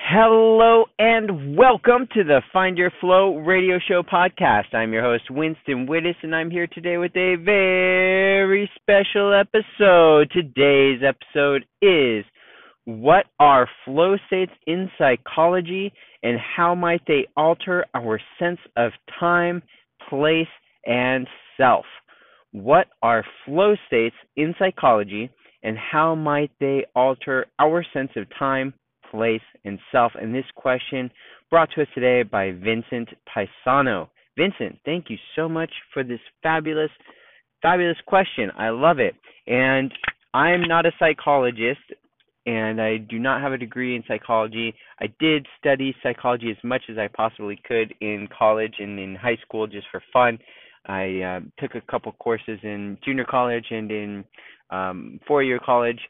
Hello and welcome to the Find Your Flow radio show podcast. I'm your host, Winston Wittes, and I'm here today with a very special episode. Today's episode is What are flow states in psychology and how might they alter our sense of time, place, and self? What are flow states in psychology and how might they alter our sense of time, place, and self? And this question brought to us today by Vincent Pisano. Vincent, thank you so much for this fabulous, fabulous question. I love it. And I'm not a psychologist and I do not have a degree in psychology. I did study psychology as much as I possibly could in college and in high school just for fun. I uh, took a couple courses in junior college and in um, four-year college,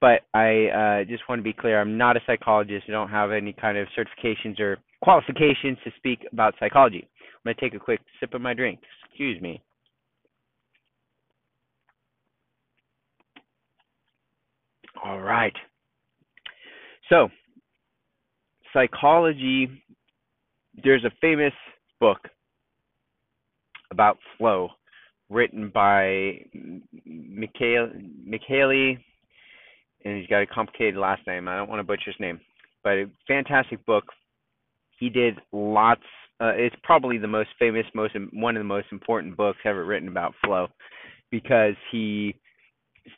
but I uh, just want to be clear: I'm not a psychologist. I don't have any kind of certifications or qualifications to speak about psychology. I'm going to take a quick sip of my drink. Excuse me. All right. So, psychology. There's a famous book about flow written by Mikhail Mihaly, and he's got a complicated last name. I don't want to butcher his name, but a fantastic book. He did lots. Uh, it's probably the most famous, most one of the most important books ever written about flow, because he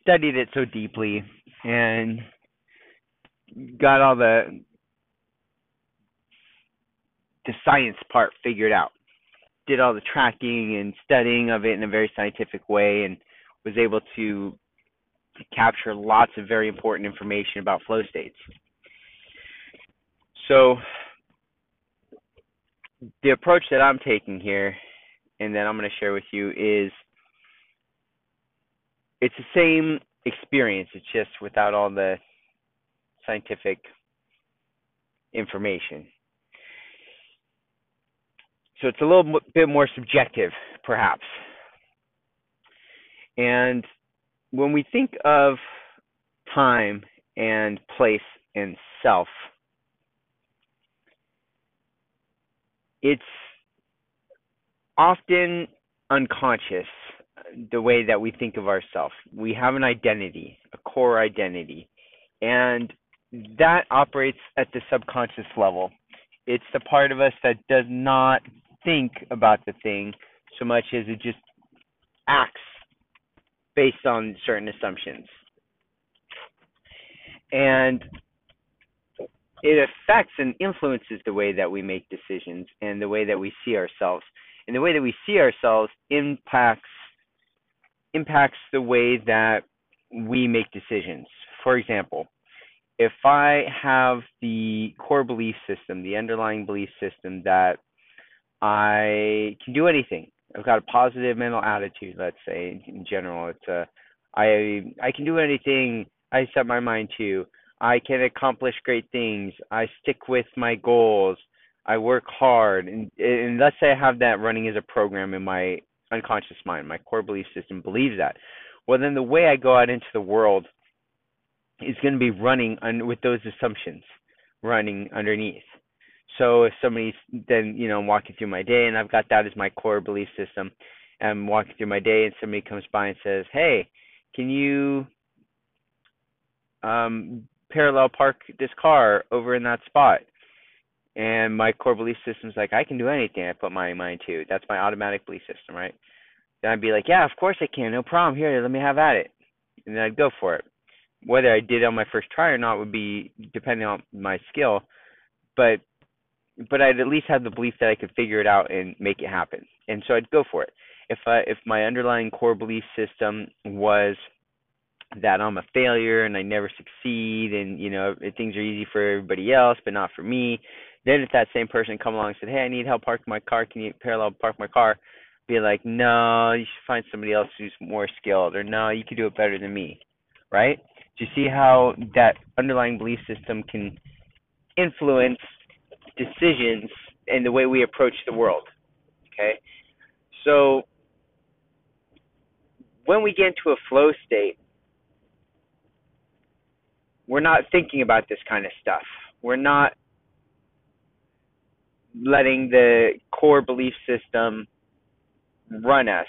studied it so deeply and got all the the science part figured out did all the tracking and studying of it in a very scientific way and was able to capture lots of very important information about flow states. So the approach that I'm taking here and that I'm going to share with you is it's the same experience, it's just without all the scientific information so it's a little bit more subjective, perhaps. And when we think of time and place and self, it's often unconscious the way that we think of ourselves. We have an identity, a core identity, and that operates at the subconscious level. It's the part of us that does not think about the thing so much as it just acts based on certain assumptions. And it affects and influences the way that we make decisions and the way that we see ourselves. And the way that we see ourselves impacts impacts the way that we make decisions. For example, if I have the core belief system, the underlying belief system that I can do anything. I've got a positive mental attitude, let's say in general. It's a I I can do anything I set my mind to. I can accomplish great things. I stick with my goals. I work hard and and let's say I have that running as a program in my unconscious mind. My core belief system believes that. Well then the way I go out into the world is going to be running un- with those assumptions running underneath. So if somebody's then you know I'm walking through my day and I've got that as my core belief system, and I'm walking through my day and somebody comes by and says, "Hey, can you um, parallel park this car over in that spot?" And my core belief system is like, I can do anything I put my mind to. That's my automatic belief system, right? Then I'd be like, yeah, of course I can, no problem. Here, let me have at it, and then I'd go for it. Whether I did on my first try or not would be depending on my skill, but but I'd at least have the belief that I could figure it out and make it happen. And so I'd go for it. If I, if my underlying core belief system was that I'm a failure and I never succeed and you know things are easy for everybody else but not for me, then if that same person come along and said, "Hey, I need help parking my car. Can you parallel park my car?" Be like, "No, you should find somebody else who's more skilled," or "No, you could do it better than me." Right? Do you see how that underlying belief system can influence decisions and the way we approach the world. Okay? So when we get into a flow state, we're not thinking about this kind of stuff. We're not letting the core belief system run us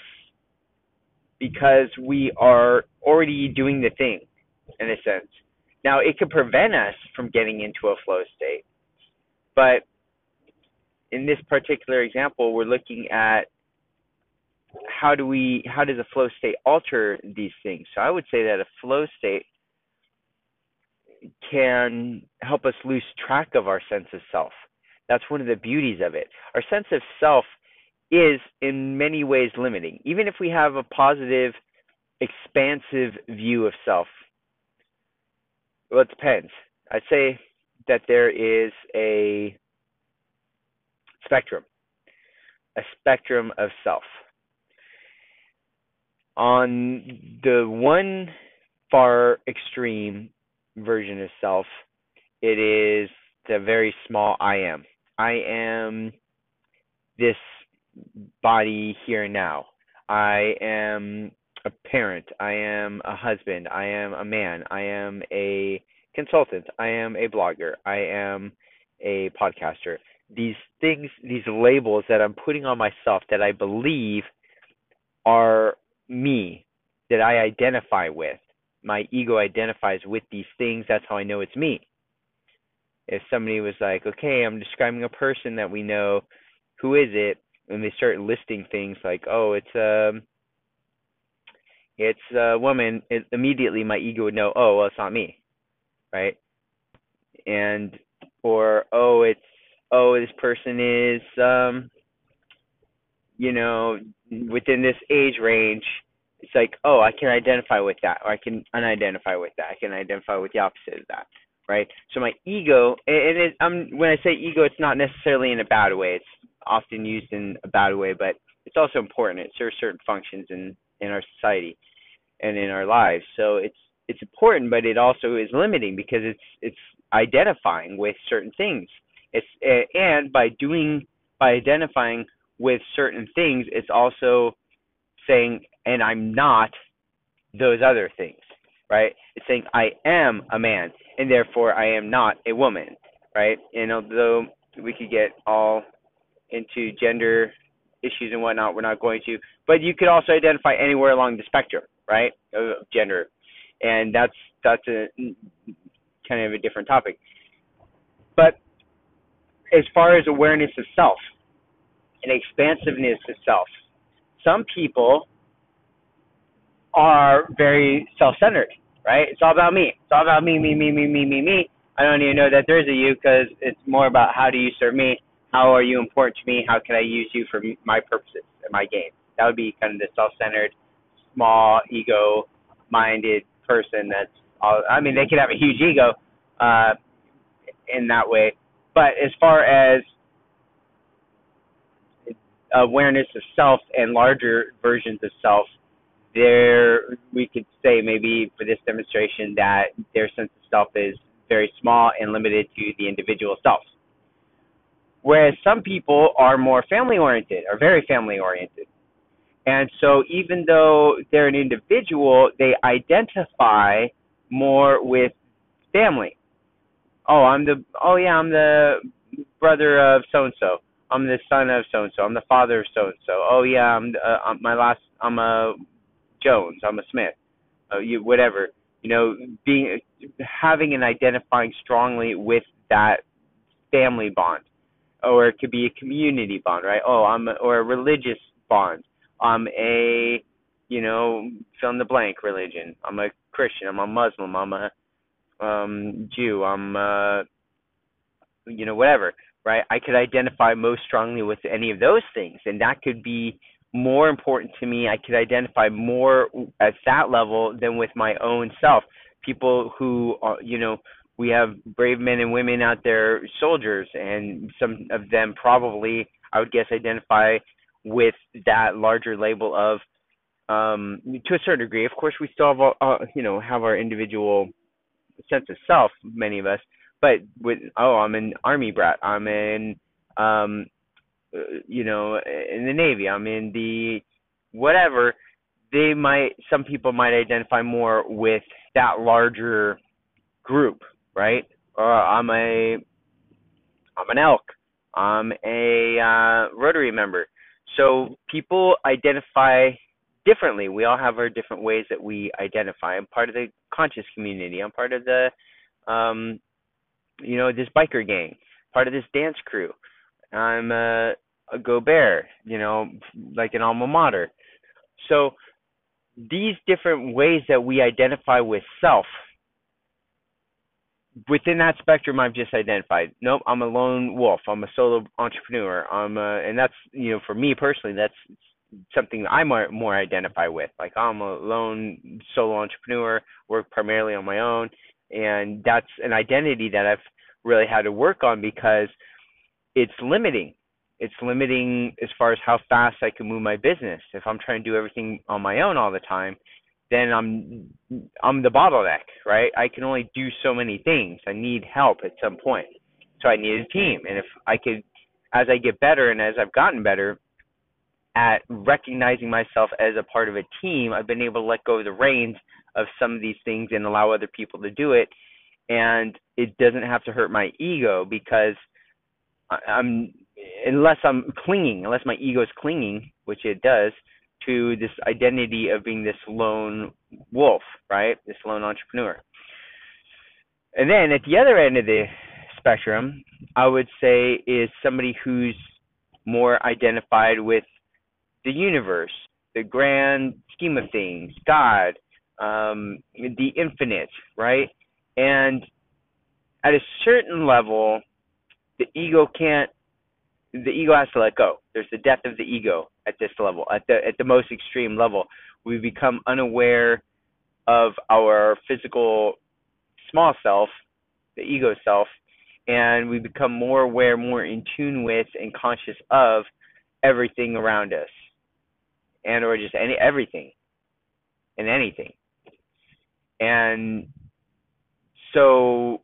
because we are already doing the thing in a sense. Now, it could prevent us from getting into a flow state, but in this particular example, we're looking at how do we how does a flow state alter these things? So I would say that a flow state can help us lose track of our sense of self. That's one of the beauties of it. Our sense of self is in many ways limiting. Even if we have a positive, expansive view of self. Well, it depends. I'd say that there is a spectrum, a spectrum of self. On the one far extreme version of self, it is the very small I am. I am this body here and now. I am a parent. I am a husband. I am a man. I am a consultant. I am a blogger. I am a podcaster. These things, these labels that I'm putting on myself that I believe are me, that I identify with. My ego identifies with these things. That's how I know it's me. If somebody was like, okay, I'm describing a person that we know, who is it? And they start listing things like, oh, it's um, it's a woman. It, immediately, my ego would know, oh, well, it's not me, right? And or oh, it's oh, this person is um, you know, within this age range. It's like, oh, I can identify with that, or I can unidentify with that. I can identify with the opposite of that right? So my ego, and it, I'm when I say ego, it's not necessarily in a bad way. It's often used in a bad way, but it's also important. It serves certain functions in in our society and in our lives. So it's it's important, but it also is limiting because it's it's identifying with certain things. It's and by doing by identifying with certain things, it's also saying, and I'm not those other things, right? It's saying I am a man, and therefore I am not a woman, right? And although we could get all into gender issues and whatnot. We're not going to, but you could also identify anywhere along the spectrum, right, of gender, and that's that's a kind of a different topic. But as far as awareness of self and expansiveness of self, some people are very self-centered, right? It's all about me. It's all about me, me, me, me, me, me, me. I don't even know that there's a you because it's more about how do you serve me how are you important to me? How can I use you for my purposes and my gain? That would be kind of the self-centered, small, ego-minded person. That's all. I mean, they could have a huge ego uh, in that way, but as far as awareness of self and larger versions of self, there we could say maybe for this demonstration that their sense of self is very small and limited to the individual self. Whereas some people are more family oriented, are very family oriented. And so even though they're an individual, they identify more with family. Oh, I'm the oh yeah, I'm the brother of so and so. I'm the son of so and so. I'm the father of so and so. Oh yeah, I'm, uh, I'm my last. I'm a Jones. I'm a Smith. Uh, you whatever. You know, being having and identifying strongly with that family bond or it could be a community bond, right? Oh, I'm a, or a religious bond. I'm a, you know, fill in the blank religion. I'm a Christian. I'm a Muslim. I'm a um Jew. I'm uh you know whatever, right? I could identify most strongly with any of those things, and that could be more important to me. I could identify more at that level than with my own self. People who, are, you know, we have brave men and women out there, soldiers, and some of them probably, I would guess, identify with that larger label of, um, to a certain degree. Of course, we still have, uh, you know, have our individual sense of self, many of us. But with, oh, I'm an army brat. I'm in, um, uh, you know, in the Navy. I'm in the whatever. They might, some people might identify more with that larger group right? Or I'm a I'm an elk. I'm a uh, Rotary member. So people identify differently. We all have our different ways that we identify. I'm part of the conscious community. I'm part of the, um, you know, this biker gang, part of this dance crew. I'm a, a Go Bear, you know, like an alma mater. So these different ways that we identify with self within that spectrum I've just identified. Nope, I'm a lone wolf. I'm a solo entrepreneur. I'm a, and that's you know for me personally that's something I more more identify with. Like I'm a lone solo entrepreneur, work primarily on my own, and that's an identity that I've really had to work on because it's limiting. It's limiting as far as how fast I can move my business. If I'm trying to do everything on my own all the time, then I'm I'm the bottleneck, right? I can only do so many things. I need help at some point. So I need a team. And if I could as I get better and as I've gotten better at recognizing myself as a part of a team, I've been able to let go of the reins of some of these things and allow other people to do it. And it doesn't have to hurt my ego because I'm unless I'm clinging, unless my ego is clinging, which it does, to this identity of being this lone wolf, right? This lone entrepreneur. And then at the other end of the spectrum, I would say is somebody who's more identified with the universe, the grand scheme of things, God, um, the infinite, right? And at a certain level, the ego can't the ego has to let go. There's the death of the ego at this level, at the at the most extreme level. We become unaware of our physical small self, the ego self, and we become more aware, more in tune with, and conscious of everything around us, and or just any everything and anything. And so,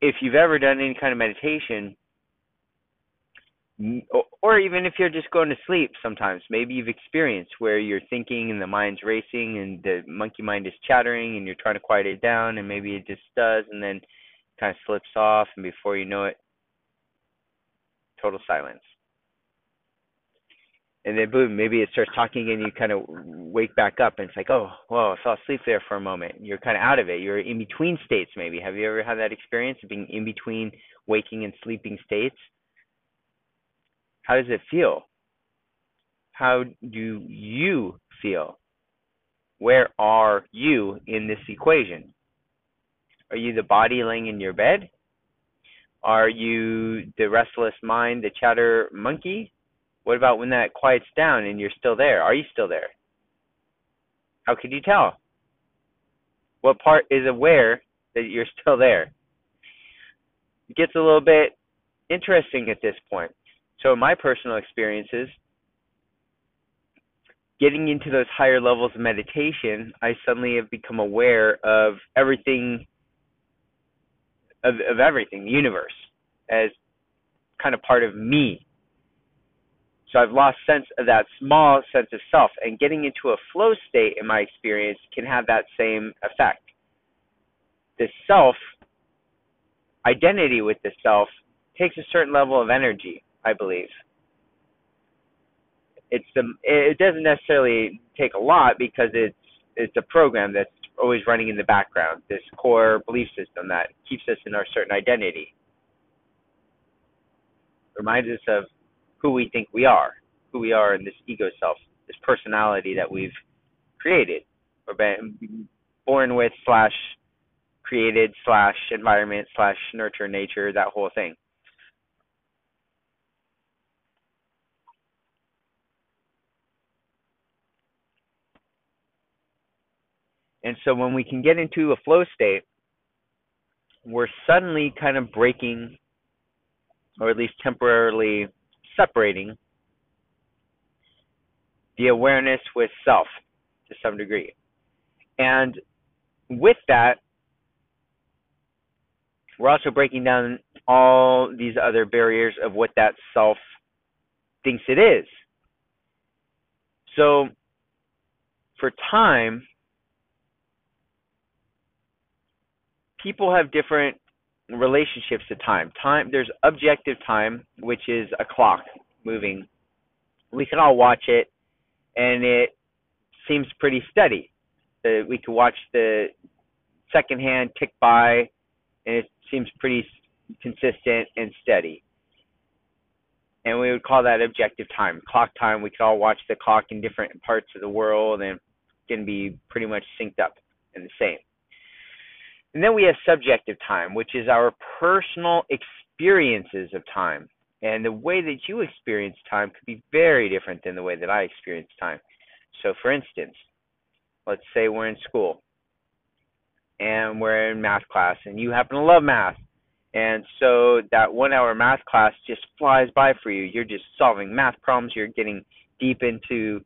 if you've ever done any kind of meditation, or even if you're just going to sleep sometimes maybe you've experienced where you're thinking and the mind's racing and the monkey mind is chattering and you're trying to quiet it down and maybe it just does and then kind of slips off and before you know it total silence. And then boom maybe it starts talking and you kind of wake back up and it's like oh whoa i fell asleep there for a moment. You're kind of out of it. You're in between states maybe. Have you ever had that experience of being in between waking and sleeping states how does it feel? How do you feel? Where are you in this equation? Are you the body laying in your bed? Are you the restless mind, the chatter monkey? What about when that quiets down and you're still there? Are you still there? How could you tell? What part is aware that you're still there? It gets a little bit interesting at this point. So, in my personal experiences, getting into those higher levels of meditation, I suddenly have become aware of everything, of, of everything, the universe, as kind of part of me. So I've lost sense of that small sense of self, and getting into a flow state, in my experience, can have that same effect. The self, identity with the self, takes a certain level of energy I believe. It's the it doesn't necessarily take a lot because it's it's a program that's always running in the background. This core belief system that keeps us in our certain identity reminds us of who we think we are, who we are in this ego self, this personality that we've created or been born with slash created slash environment slash nurture nature that whole thing And so when we can get into a flow state, we're suddenly kind of breaking, or at least temporarily separating, the awareness with self to some degree. And with that, we're also breaking down all these other barriers of what that self thinks it is. So, for time, people have different relationships to time. Time there's objective time, which is a clock moving. We can all watch it and it seems pretty steady. The, we can watch the second hand tick by and it seems pretty consistent and steady. And we would call that objective time. Clock time, we could all watch the clock in different parts of the world and can be pretty much synced up and the same. And then we have subjective time, which is our personal experiences of time. And the way that you experience time could be very different than the way that I experience time. So, for instance, let's say we're in school and we're in math class, and you happen to love math. And so that one hour math class just flies by for you. You're just solving math problems, you're getting deep into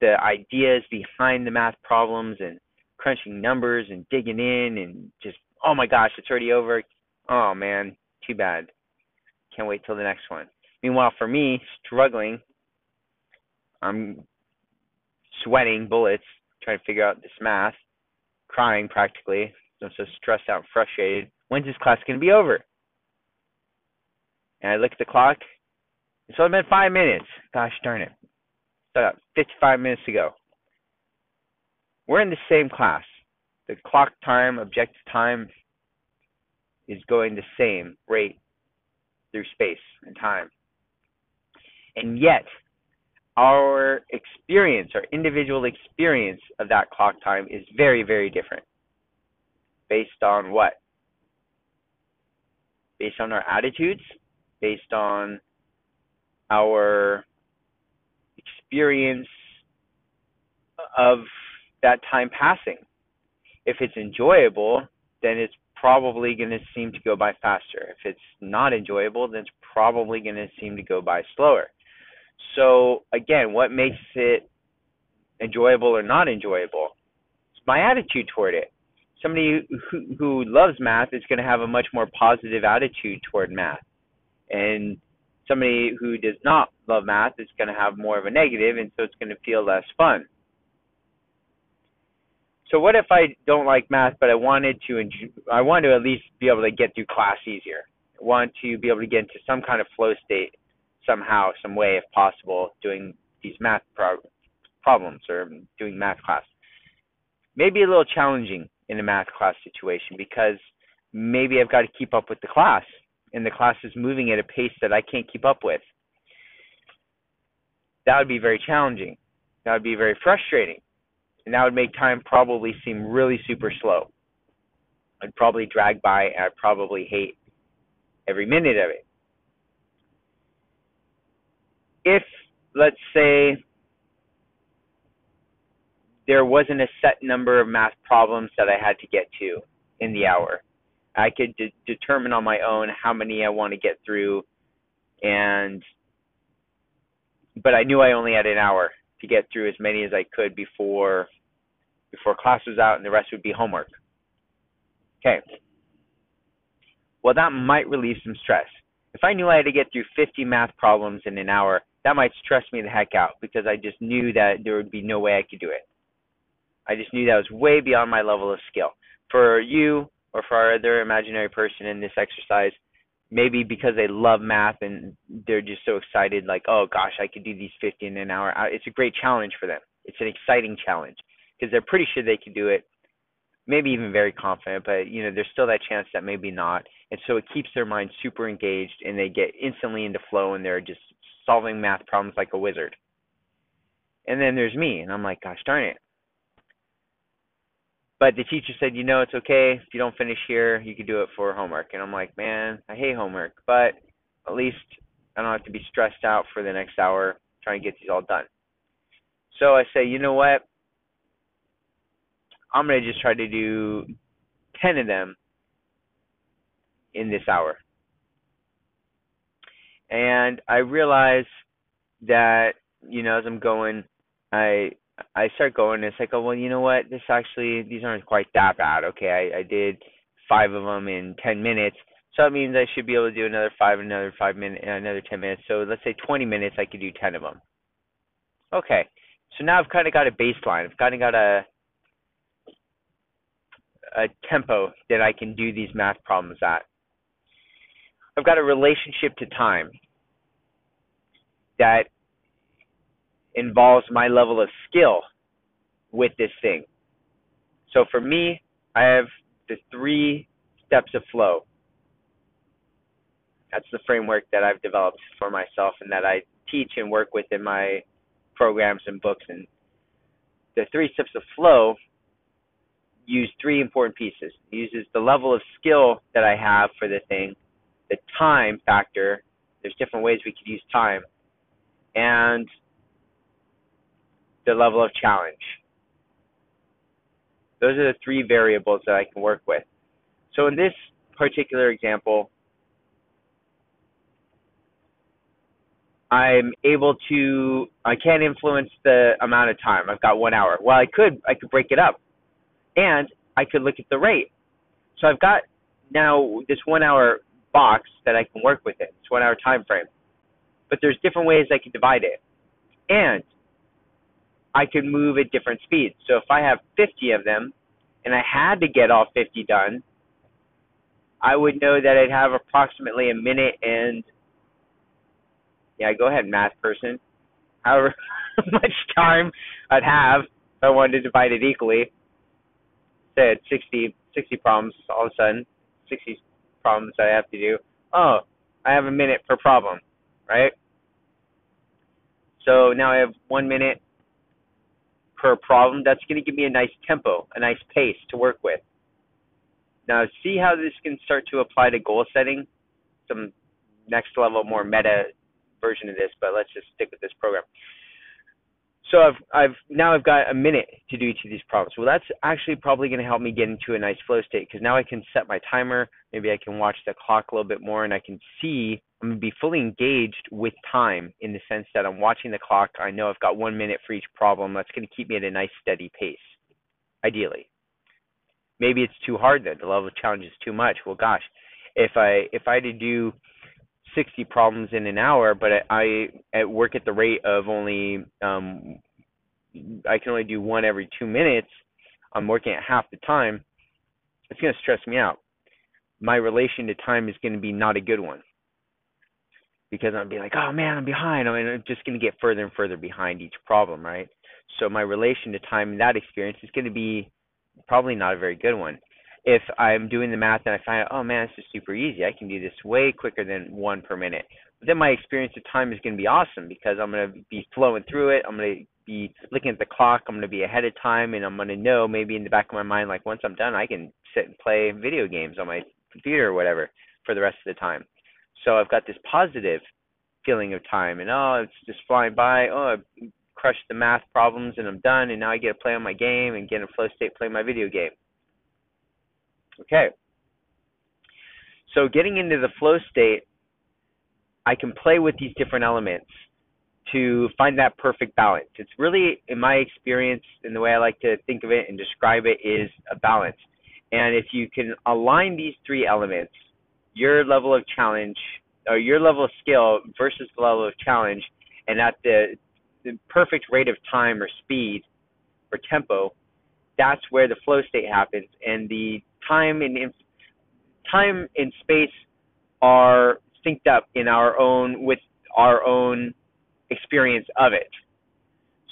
the ideas behind the math problems and crunching numbers and digging in and just oh my gosh, it's already over. Oh man, too bad. Can't wait till the next one. Meanwhile, for me, struggling, I'm sweating bullets trying to figure out this math, crying practically. I'm so stressed out and frustrated. When's this class going to be over? And I look at the clock. It's only been five minutes. Gosh darn it. Got 55 minutes to go. We're in the same class. The clock time, objective time is going the same rate through space and time. And yet, our experience, our individual experience of that clock time is very, very different. Based on what? Based on our attitudes, based on our experience of that time passing. If it's enjoyable, then it's probably going to seem to go by faster. If it's not enjoyable, then it's probably going to seem to go by slower. So, again, what makes it enjoyable or not enjoyable? It's my attitude toward it. Somebody who, who loves math is going to have a much more positive attitude toward math. And somebody who does not love math is going to have more of a negative, and so it's going to feel less fun. So what if I don't like math, but I wanted to enjoy, I want to at least be able to get through class easier. I want to be able to get into some kind of flow state somehow, some way, if possible, doing these math pro- problems or doing math class. Maybe a little challenging in a math class situation because maybe I've got to keep up with the class and the class is moving at a pace that I can't keep up with. That would be very challenging. That would be very frustrating. And that would make time probably seem really super slow. I'd probably drag by and I'd probably hate every minute of it. If, let's say, there wasn't a set number of math problems that I had to get to in the hour, I could de- determine on my own how many I want to get through, and but I knew I only had an hour to get through as many as I could before before class was out, and the rest would be homework. Okay. Well, that might relieve some stress. If I knew I had to get through 50 math problems in an hour, that might stress me the heck out because I just knew that there would be no way I could do it. I just knew that was way beyond my level of skill. For you, or for our other imaginary person in this exercise, maybe because they love math and they're just so excited, like, oh gosh, I could do these 50 in an hour. It's a great challenge for them. It's an exciting challenge because they're pretty sure they can do it. Maybe even very confident, but you know, there's still that chance that maybe not. And so it keeps their mind super engaged and they get instantly into flow and they're just solving math problems like a wizard. And then there's me, and I'm like, gosh darn it, but the teacher said, you know, it's okay if you don't finish here, you can do it for homework. And I'm like, man, I hate homework, but at least I don't have to be stressed out for the next hour trying to get these all done. So I say, you know what? I'm gonna just try to do ten of them in this hour. And I realize that, you know, as I'm going, I I start going, and it's like, oh well, you know what? This actually these aren't quite that bad. Okay, I, I did five of them in ten minutes, so that means I should be able to do another five, another five minutes, another ten minutes. So let's say twenty minutes, I could do ten of them. Okay, so now I've kind of got a baseline. I've kind of got a a tempo that I can do these math problems at. I've got a relationship to time that involves my level of skill with this thing. So for me, I have the three steps of flow. That's the framework that I've developed for myself and that I teach and work with in my programs and books. And the three steps of flow use three important pieces. Uses the level of skill that I have for the thing, the time factor. There's different ways we could use time, and the level of challenge. Those are the three variables that I can work with. So in this particular example, I'm able to I can't influence the amount of time. I've got one hour. Well I could I could break it up. And I could look at the rate. So I've got now this one hour box that I can work with it. It's one hour time frame. But there's different ways I can divide it. And I could move at different speeds. So if I have 50 of them and I had to get all 50 done, I would know that I'd have approximately a minute and yeah, go ahead, math person. However much time I'd have if I wanted to divide it equally. Said 60, 60 problems all of a sudden, 60 problems I have to do. Oh, I have a minute per problem, right? So now I have one minute per problem. That's going to give me a nice tempo, a nice pace to work with. Now, see how this can start to apply to goal setting? Some next level, more meta version of this, but let's just stick with this program. So I've I've now I've got a minute to do each of these problems. Well, that's actually probably going to help me get into a nice flow state because now I can set my timer. Maybe I can watch the clock a little bit more, and I can see I'm going to be fully engaged with time in the sense that I'm watching the clock. I know I've got one minute for each problem. That's going to keep me at a nice steady pace, ideally. Maybe it's too hard then. The level of challenge is too much. Well, gosh, if I if I had to do 60 problems in an hour, but I, I work at the rate of only um, I can only do one every two minutes. I'm working at half the time. It's going to stress me out. My relation to time is going to be not a good one because I'm be like, oh man, I'm behind. I mean, I'm just going to get further and further behind each problem, right? So my relation to time in that experience is going to be probably not a very good one if I'm doing the math and I find out, oh man, this is super easy. I can do this way quicker than one per minute. But then my experience of time is going to be awesome because I'm going to be flowing through it. I'm going to be looking at the clock. I'm going to be ahead of time, and I'm going to know maybe in the back of my mind, like once I'm done, I can sit and play video games on my computer or whatever for the rest of the time. So I've got this positive feeling of time, and oh, it's just flying by. Oh, I crushed the math problems, and I'm done, and now I get to play on my game and get in a flow state, play my video game Okay. So getting into the flow state, I can play with these different elements to find that perfect balance. It's really, in my experience, and the way I like to think of it and describe it, is a balance. And if you can align these three elements, your level of challenge or your level of skill versus the level of challenge, and at the, the perfect rate of time or speed or tempo, that's where the flow state happens. And the time and time and space are synced up in our own with our own experience of it.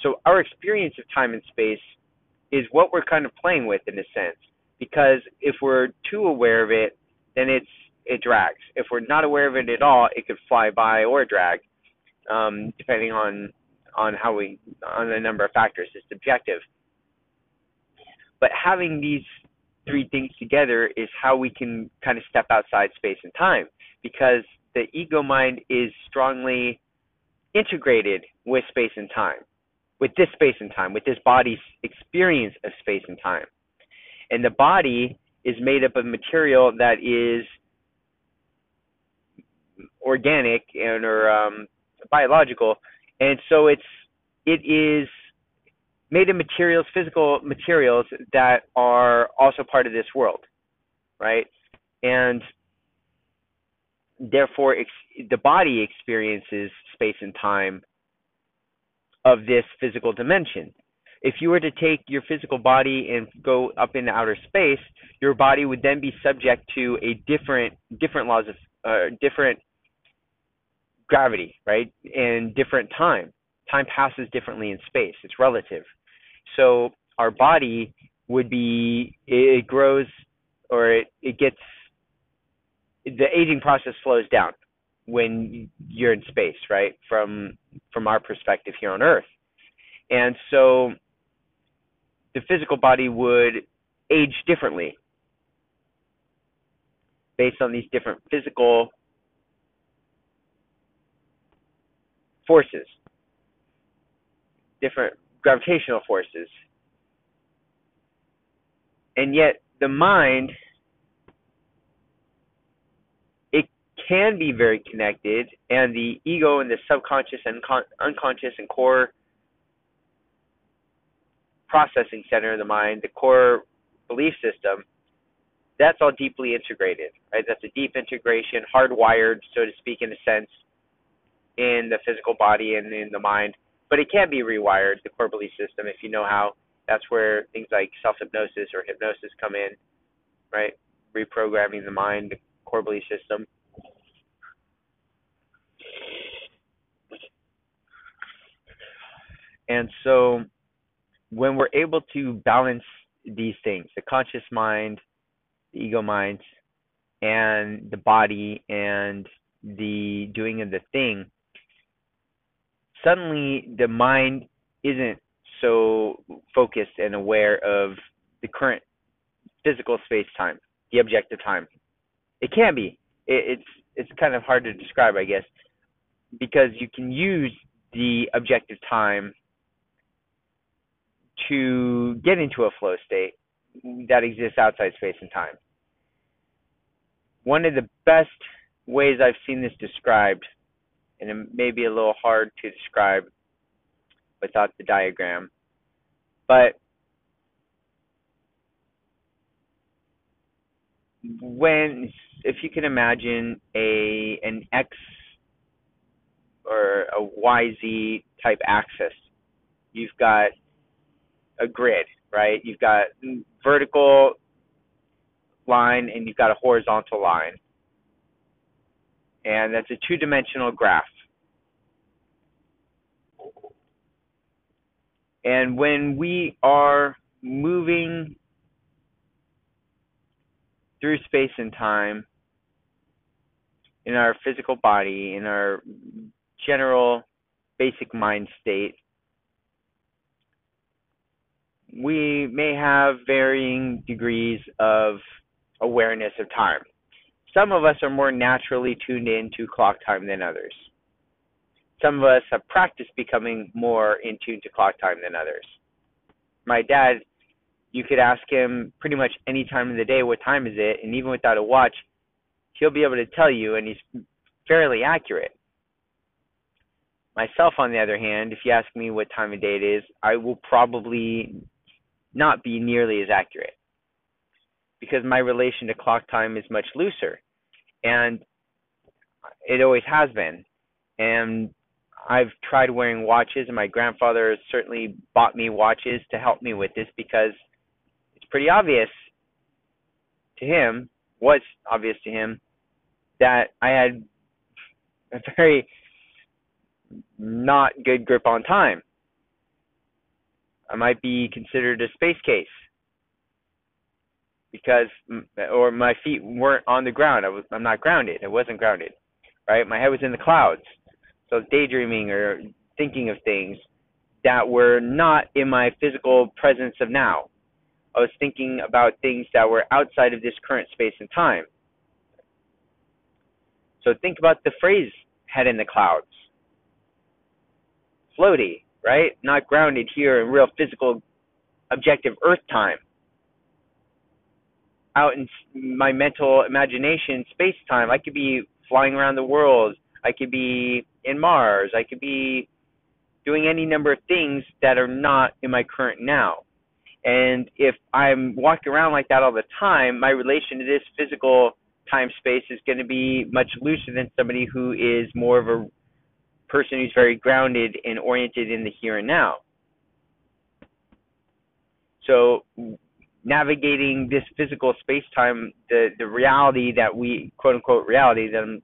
So our experience of time and space is what we're kind of playing with in a sense. Because if we're too aware of it, then it's it drags. If we're not aware of it at all, it could fly by or drag, um, depending on on how we on a number of factors. It's subjective. But having these three things together is how we can kind of step outside space and time because the ego mind is strongly integrated with space and time, with this space and time, with this body's experience of space and time. And the body is made up of material that is organic and or um, biological, and so it's it is made of materials, physical materials that are also part of this world, right? And therefore, ex- the body experiences space and time of this physical dimension. If you were to take your physical body and go up into outer space, your body would then be subject to a different different laws of uh, different gravity, right? And different time. Time passes differently in space. It's relative. So our body would be it grows or it, it gets the aging process slows down when you're in space, right? From from our perspective here on Earth. And so the physical body would age differently based on these different physical forces, different gravitational forces. And yet the mind it can be very connected and the ego and the subconscious and con- unconscious and core processing center of the mind, the core belief system, that's all deeply integrated, right? That's a deep integration, hardwired, so to speak, in a sense, in the physical body and in the mind. But it can be rewired, the core belief system, if you know how. That's where things like self hypnosis or hypnosis come in, right? Reprogramming the mind, the core belief system. And so when we're able to balance these things, the conscious mind, the ego mind, and the body and the doing of the thing, suddenly the mind isn't so focused and aware of the current physical space time, the objective time. It can be. It, it's it's kind of hard to describe, I guess, because you can use the objective time to get into a flow state that exists outside space and time. One of the best ways I've seen this described and it may be a little hard to describe without the diagram. But when if you can imagine a an x or a yz type axis, you've got a grid, right? You've got vertical line and you've got a horizontal line. And that's a two dimensional graph. And when we are moving through space and time in our physical body, in our general basic mind state, we may have varying degrees of awareness of time. Some of us are more naturally tuned in to clock time than others. Some of us have practiced becoming more in tune to clock time than others. My dad, you could ask him pretty much any time of the day, what time is it? And even without a watch, he'll be able to tell you, and he's fairly accurate. Myself, on the other hand, if you ask me what time of day it is, I will probably not be nearly as accurate because my relation to clock time is much looser and it always has been and I've tried wearing watches and my grandfather certainly bought me watches to help me with this because it's pretty obvious to him was obvious to him that I had a very not good grip on time I might be considered a space case because or my feet weren't on the ground. I was I'm not grounded. I wasn't grounded. Right? My head was in the clouds. So daydreaming or thinking of things that were not in my physical presence of now. I was thinking about things that were outside of this current space and time. So think about the phrase head in the clouds. Floaty, right? Not grounded here in real physical, objective Earth time. Out in my mental imagination, space time, I could be flying around the world. I could be in Mars. I could be doing any number of things that are not in my current now. And if I'm walking around like that all the time, my relation to this physical time space is going to be much looser than somebody who is more of a person who's very grounded and oriented in the here and now. So navigating this physical space time, the the reality that we quote unquote reality that I'm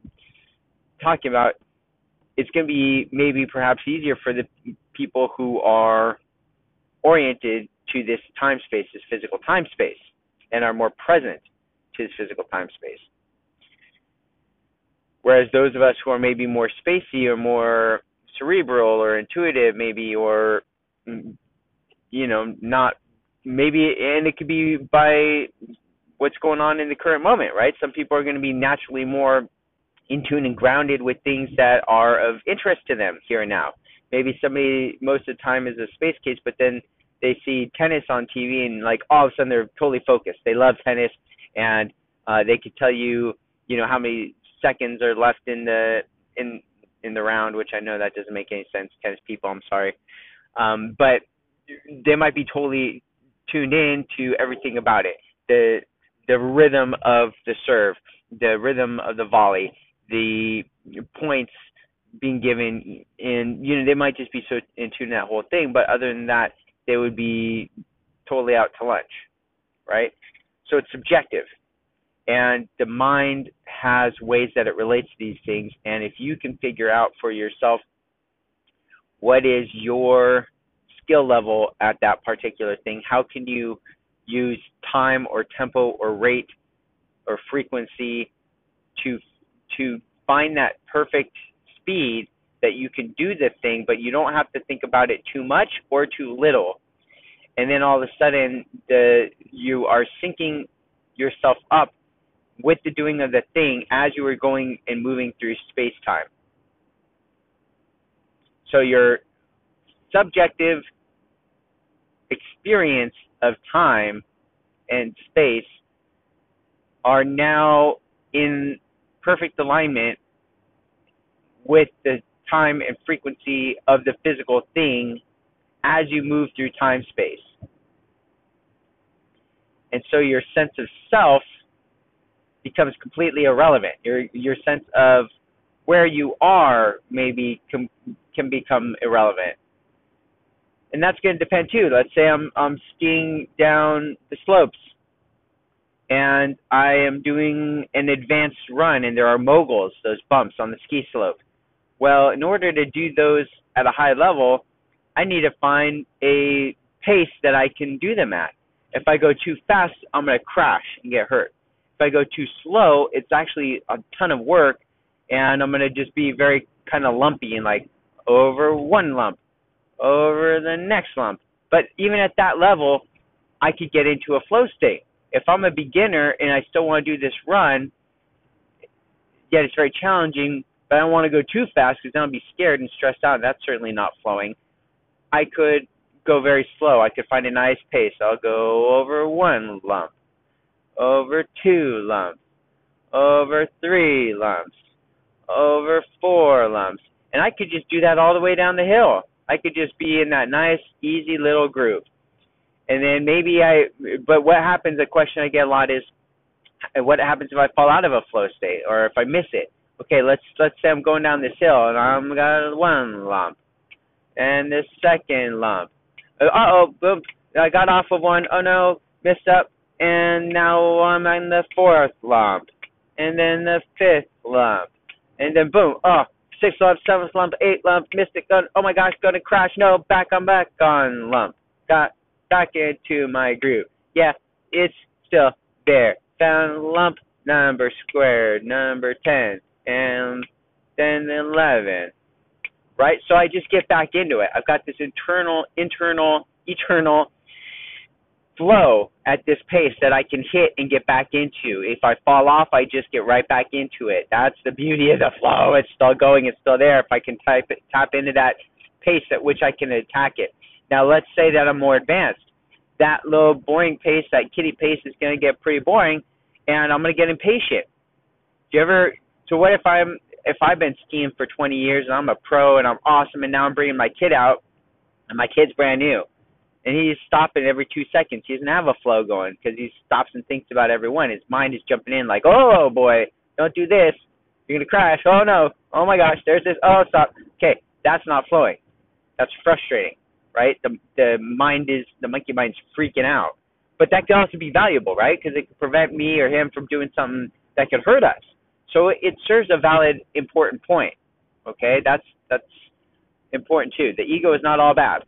talking about, it's going to be maybe perhaps easier for the people who are oriented to this time space, this physical time space, and are more present to this physical time space. Whereas those of us who are maybe more spacey or more cerebral or intuitive, maybe, or mm, you know, not maybe, and it could be by what's going on in the current moment, right? Some people are going to be naturally more in tune and grounded with things that are of interest to them here and now. Maybe somebody most of the time is a space case, but then they see tennis on TV and like all of a sudden they're totally focused. They love tennis and uh, they could tell you, you know, how many seconds are left in the in in the round, which I know that doesn't make any sense. Tennis people, I'm sorry, um, but they might be totally tuned in to everything about it. The the rhythm of the serve, the rhythm of the volley, the points being given, and you know they might just be so in tune that whole thing. But other than that, they would be totally out to lunch, right? So it's subjective. And the mind has ways that it relates to these things. And if you can figure out for yourself what is your skill level at that particular thing, how can you use time or tempo or rate or frequency to to find that perfect speed that you can do the thing, but you don't have to think about it too much or too little. And then all of a sudden, the you are syncing yourself up with the doing of the thing as you are going and moving through space time. So your subjective experience of time and space are now in perfect alignment with the time and frequency of the physical thing as you move through time space. And so your sense of self becomes completely irrelevant. Your your sense of where you are maybe can become irrelevant. And that's going to depend too. Let's say I'm I'm skiing down the slopes and I am doing an advanced run and there are moguls, those bumps on the ski slope. Well, in order to do those at a high level, I need to find a pace that I can do them at. If I go too fast, I'm going to crash and get hurt. If I go too slow, it's actually a ton of work and I'm going to just be very kind of lumpy and like over one lump, over the next lump. But even at that level, I could get into a flow state if I'm a beginner and I still want to do this run, yet it's very challenging, but I don't want to go too fast because then I'll be scared and stressed out. That's certainly not flowing. I could go very slow. I could find a nice pace. I'll go over one lump, over two lumps, over three lumps, over four lumps. And I could just do that all the way down the hill. I could just be in that nice, easy little groove and then maybe I. But what happens? A question I get a lot is, what happens if I fall out of a flow state or if I miss it? Okay, let's let's say I'm going down this hill and I'm got one lump, and the second lump. Uh oh, boom! I got off of one. Oh no, missed up, and now I'm on the fourth lump, and then the fifth lump, and then boom! Oh, Oh, six lump, seventh lump, eight lump, missed it. Gun. Oh my gosh, gonna crash. No, back on back on lump. Got back into my group. Yeah, it's still there. Found lump number squared, number 10, and then 11. Right? So I just get back into it. I've got this internal, internal, eternal flow at this pace that I can hit and get back into. If I fall off, I just get right back into it. That's the beauty of the flow. It's still going, it's still there. If I can type it, tap into that pace at which I can attack it. Now let's say that I'm more advanced. That little boring pace, that kitty pace is going to get pretty boring, and I'm going to get impatient. Do you ever? So what if I'm if I've been skiing for 20 years and I'm a pro and I'm awesome, and now I'm bringing my kid out, and my kid's brand new, and he's stopping every two seconds. He doesn't have a flow going because he stops and thinks about every one. His mind is jumping in like, oh boy, don't do this. You're gonna crash. Oh no. Oh my gosh. There's this. Oh stop. Okay, that's not flowing. That's frustrating right? The the mind is the monkey mind's freaking out. but that could also be valuable, right? Because it could prevent me or him from doing something that could hurt us. So it serves a valid, important point. Okay, that's that's important too. The ego is not all bad,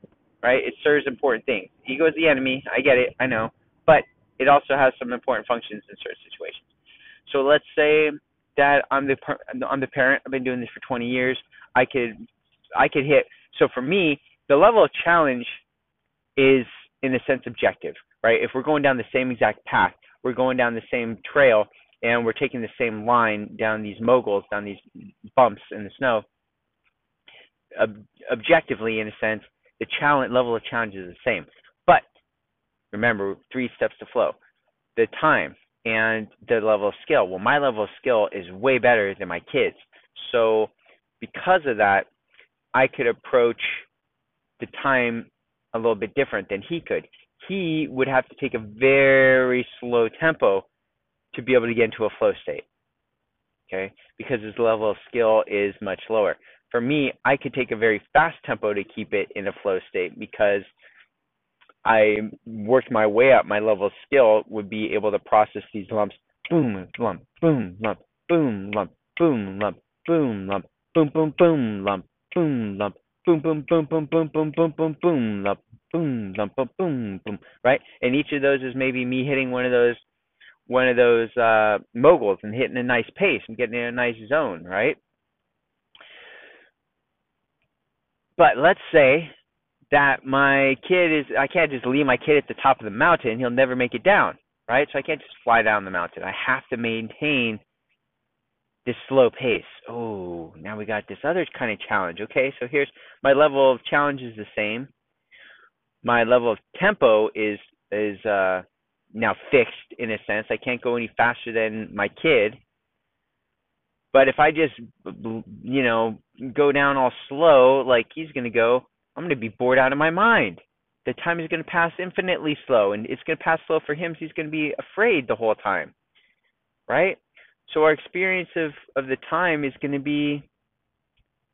right? It serves important things. Ego is the enemy. I get it. I know, but it also has some important functions in certain situations. So let's say that I'm the I'm the parent. I've been doing this for 20 years. I could I could hit. So for me, the level of challenge is in a sense objective, right? If we're going down the same exact path, we're going down the same trail, and we're taking the same line down these moguls, down these bumps in the snow. Ob- objectively, in a sense, the challenge level of challenge is the same. But remember, three steps to flow: the time and the level of skill. Well, my level of skill is way better than my kids, so because of that, I could approach the time a little bit different than he could. He would have to take a very slow tempo to be able to get into a flow state. Okay? Because his level of skill is much lower. For me, I could take a very fast tempo to keep it in a flow state because I worked my way up. My level of skill would be able to process these lumps. Boom, lump, boom, lump, boom, lump, boom, lump, boom, lump, boom, boom, boom, lump, boom, lump, boom, boom, boom, boom, boom, boom, boom, boom, boom, lump, boom, lump, boom, boom, right? And each of those is maybe me hitting one of those one of those uh, moguls and hitting a nice pace and getting in a nice zone, right? But let's say that my kid is I can't just leave my kid at the top of the mountain, he'll never make it down, right? So I can't just fly down the mountain. I have to maintain this slow pace. Oh, now we got this other kind of challenge. Okay, so here's my level of challenge is the same. My level of tempo is is uh now fixed in a sense. I can't go any faster than my kid. But if I just, you know, go down all slow, like he's to go, I'm to be bored out of my mind. The time is to pass infinitely slow, and it's to pass slow for him. So he's to be afraid the whole time, right? So our experience of of the time is going to be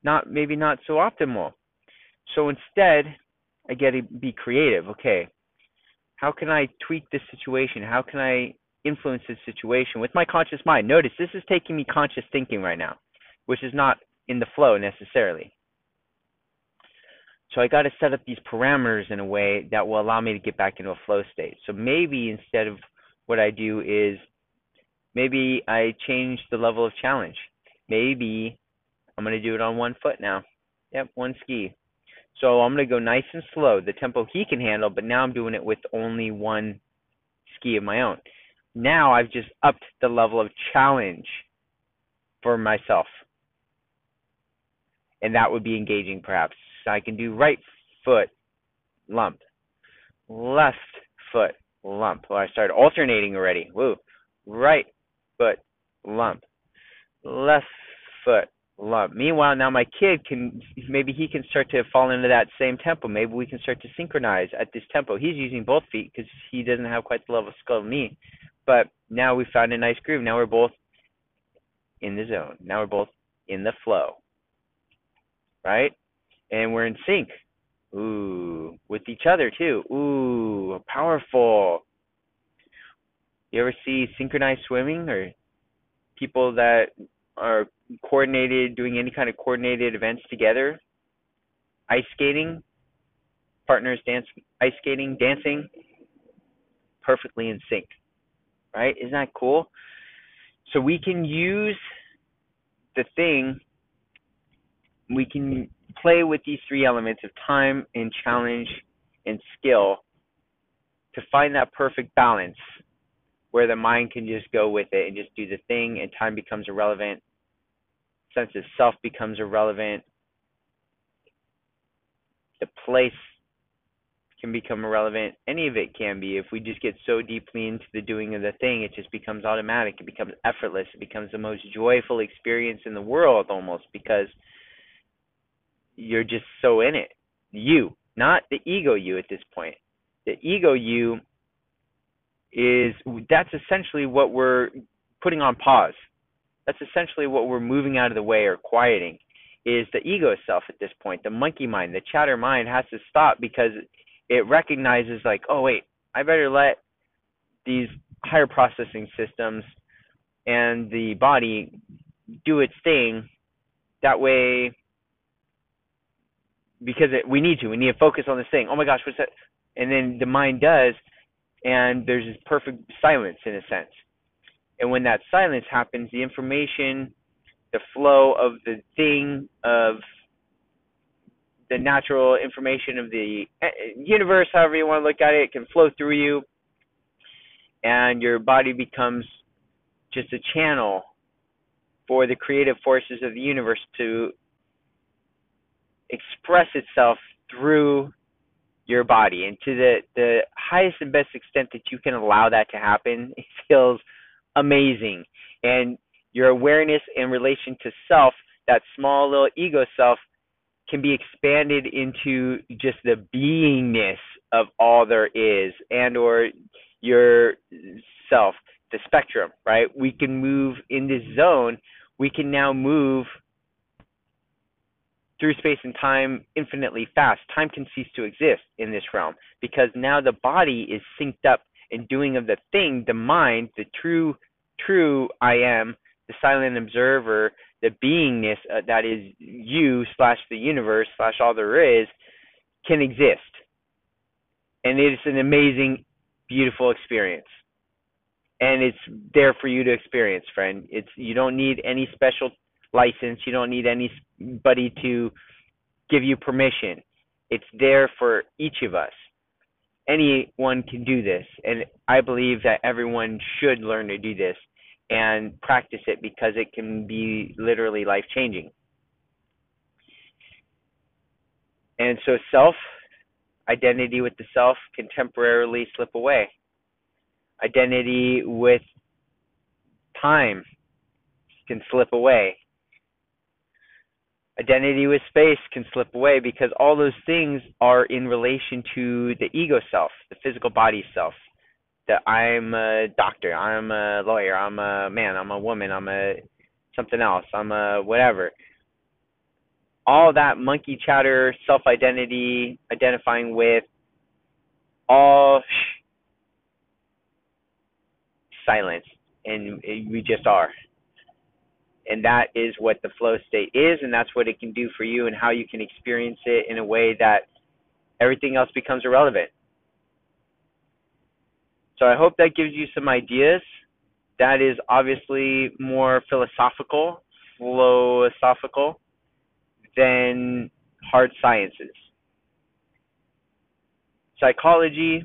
not maybe not so optimal. So instead, I get to be creative. Okay, how can I tweak this situation? How can I influence this situation with my conscious mind? Notice this is taking me conscious thinking right now, which is not in the flow necessarily. So I got to set up these parameters in a way that will allow me to get back into a flow state. So maybe instead of what I do is maybe I change the level of challenge. Maybe I'm going to do it on one foot now. Yep, one ski. So I'm going to go nice and slow, the tempo he can handle, but now I'm doing it with only one ski of my own. Now I've just upped the level of challenge for myself. And that would be engaging perhaps. So I can do right foot lump, left foot lump. Well, I started alternating already. Woo. Right foot lump, left foot lump. Meanwhile, now my kid can maybe he can start to fall into that same tempo. Maybe we can start to synchronize at this tempo. He's using both feet because he doesn't have quite the level of skill me. But now we found a nice groove. Now we're both in the zone. Now we're both in the flow. Right? And we're in sync. Ooh, with each other too. Ooh, powerful. You ever see synchronized swimming or people that are coordinated, doing any kind of coordinated events together. Ice skating, partners dance, ice skating, dancing, perfectly in sync. Right? Isn't that cool? So we can use the thing, we can play with these three elements of time and challenge and skill to find that perfect balance where the mind can just go with it and just do the thing and time becomes irrelevant sense of self becomes irrelevant. The place can become irrelevant. Any of it can be. If we just get so deeply into the doing of the thing, it just becomes automatic. It becomes effortless. It becomes the most joyful experience in the world almost because you're just so in it. You, not the ego you at this point. The ego you is that's essentially what we're putting on pause. That's essentially what we're moving out of the way or quieting is the ego self at this point. The monkey mind, the chatter mind has to stop because it recognizes like, oh wait, I better let these higher processing systems and the body do its thing. That way because it, we need to we need to focus on this thing. Oh my gosh what's that? And then the mind does and there's this perfect silence in a sense. And when that silence happens the information the flow of the thing of the natural information of the eh, universe however you want to look at it, it can flow through you and your body becomes just a channel for the creative forces of the universe to express itself through your body. And to the the highest and best extent that you can allow that to happen it feels amazing. And your awareness in relation to self that small little ego self can be expanded into just the beingness of all there is and or your self the spectrum right? We can move in this zone. We can now move through space and time infinitely fast. Time can cease to exist in this realm because now the body is synced up and doing of the thing, the mind, the true, true I am, the silent observer, the beingness uh, that is you slash the universe slash all there is, can exist. And it is an amazing, beautiful experience. And it's there for you to experience, friend. It's you don't need any special license. You don't need anybody to give you permission. It's there for each of us. Anyone can do this, and I believe that everyone should learn to do this and practice it because it can be literally life changing. And so, self identity with the self can temporarily slip away. Identity with time can slip away identity with space can slip away because all those things are in relation to the ego self, the physical body self. That I'm a doctor, I'm a lawyer, I'm a man, I'm a woman, I'm a something else, I'm a whatever. All that monkey chatter, self identity, identifying with all sh- silence, and we just are and that is what the flow state is and that's what it can do for you and how you can experience it in a way that everything else becomes irrelevant. So i hope that gives you some ideas. That is obviously more philosophical philosophical than hard sciences. Psychology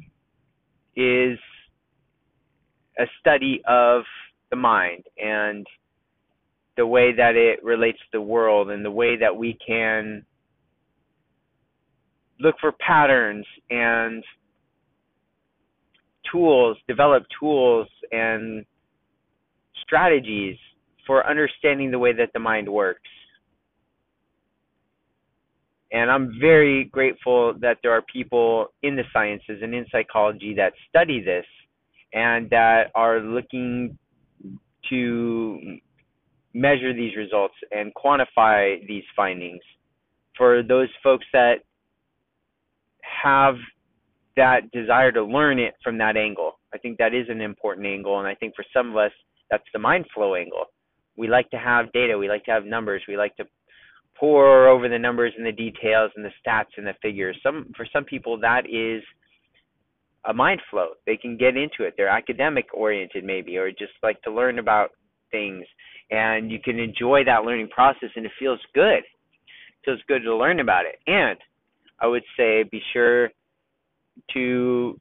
is a study of the mind and the way that it relates to the world and the way that we can look for patterns and tools, develop tools and strategies for understanding the way that the mind works. And I'm very grateful that there are people in the sciences and in psychology that study this and that are looking to measure these results and quantify these findings for those folks that have that desire to learn it from that angle. I think that is an important angle, and I think for some of us, that's the mind flow angle. We like to have data, we like to have numbers, we like to pour over the numbers and the details and the stats and the figures. Some for some people that is a mind flow. They can get into it. They're academic oriented maybe, or just like to learn about things and you can enjoy that learning process and it feels good. It feels good to learn about it. And I would say be sure to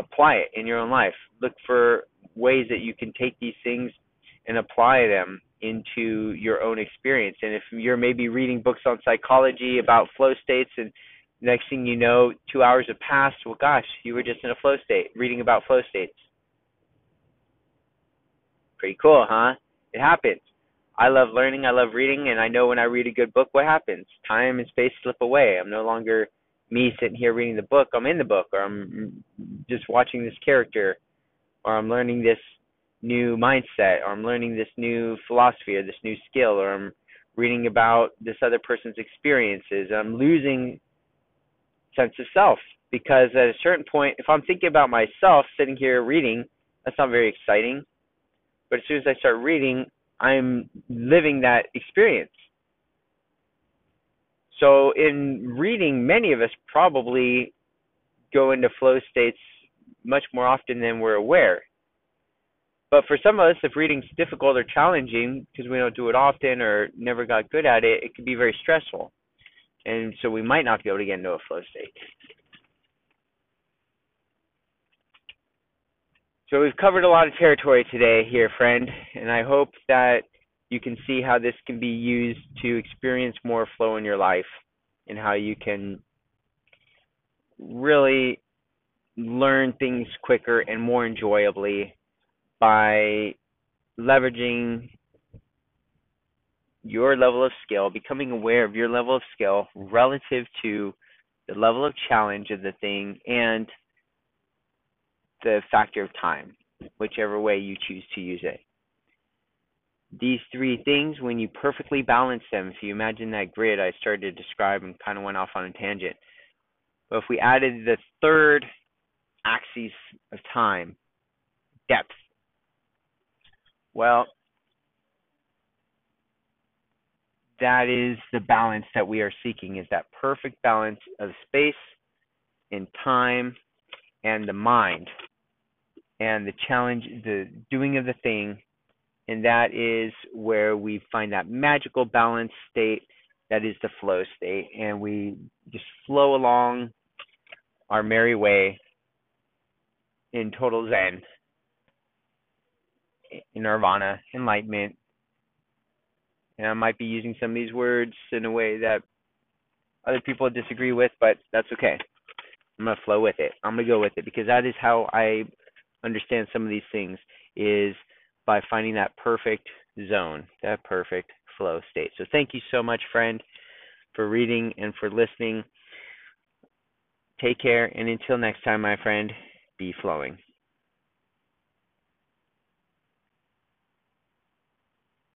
apply it in your own life. Look for ways that you can take these things and apply them into your own experience. And if you're maybe reading books on psychology about flow states and next thing you know, two hours have passed, well gosh, you were just in a flow state, reading about flow states. Pretty cool, huh? It happens. I love learning, I love reading, and I know when I read a good book what happens. Time and space slip away. I'm no longer me sitting here reading the book. I'm in the book, or I'm just watching this character, or I'm learning this new mindset, or I'm learning this new philosophy, or this new skill, or I'm reading about this other person's experiences. I'm losing sense of self because at a certain point, if I'm thinking about myself sitting here reading, that's not very exciting. But as soon as I start reading, I'm living that experience. So, in reading, many of us probably go into flow states much more often than we're aware. But for some of us, if reading's difficult or challenging because we don't do it often or never got good at it, it can be very stressful. And so we might not be able to get into a flow state. So we've covered a lot of territory today here, friend, and I hope that you can see how this can be used to experience more flow in your life and how you can really learn things quicker and more enjoyably by leveraging your level of skill, becoming aware of your level of skill relative to the level of challenge of the thing and the factor of time, whichever way you choose to use it. These three things, when you perfectly balance them, if you imagine that grid I started to describe and kind of went off on a tangent, but if we added the third axis of time, depth, well, that is the balance that we are seeking is that perfect balance of space and time and the mind and the challenge the doing of the thing and that is where we find that magical balance state that is the flow state and we just flow along our merry way in total zen in nirvana enlightenment. And i might be using some of these words in a way that other people disagree with but that's okay. I'm going to flow with it. I'm going to go with it because that is how i understand some of these things is by finding that perfect zone, that perfect flow state. So thank you so much, friend, for reading and for listening. Take care, and until next time, my friend, be flowing.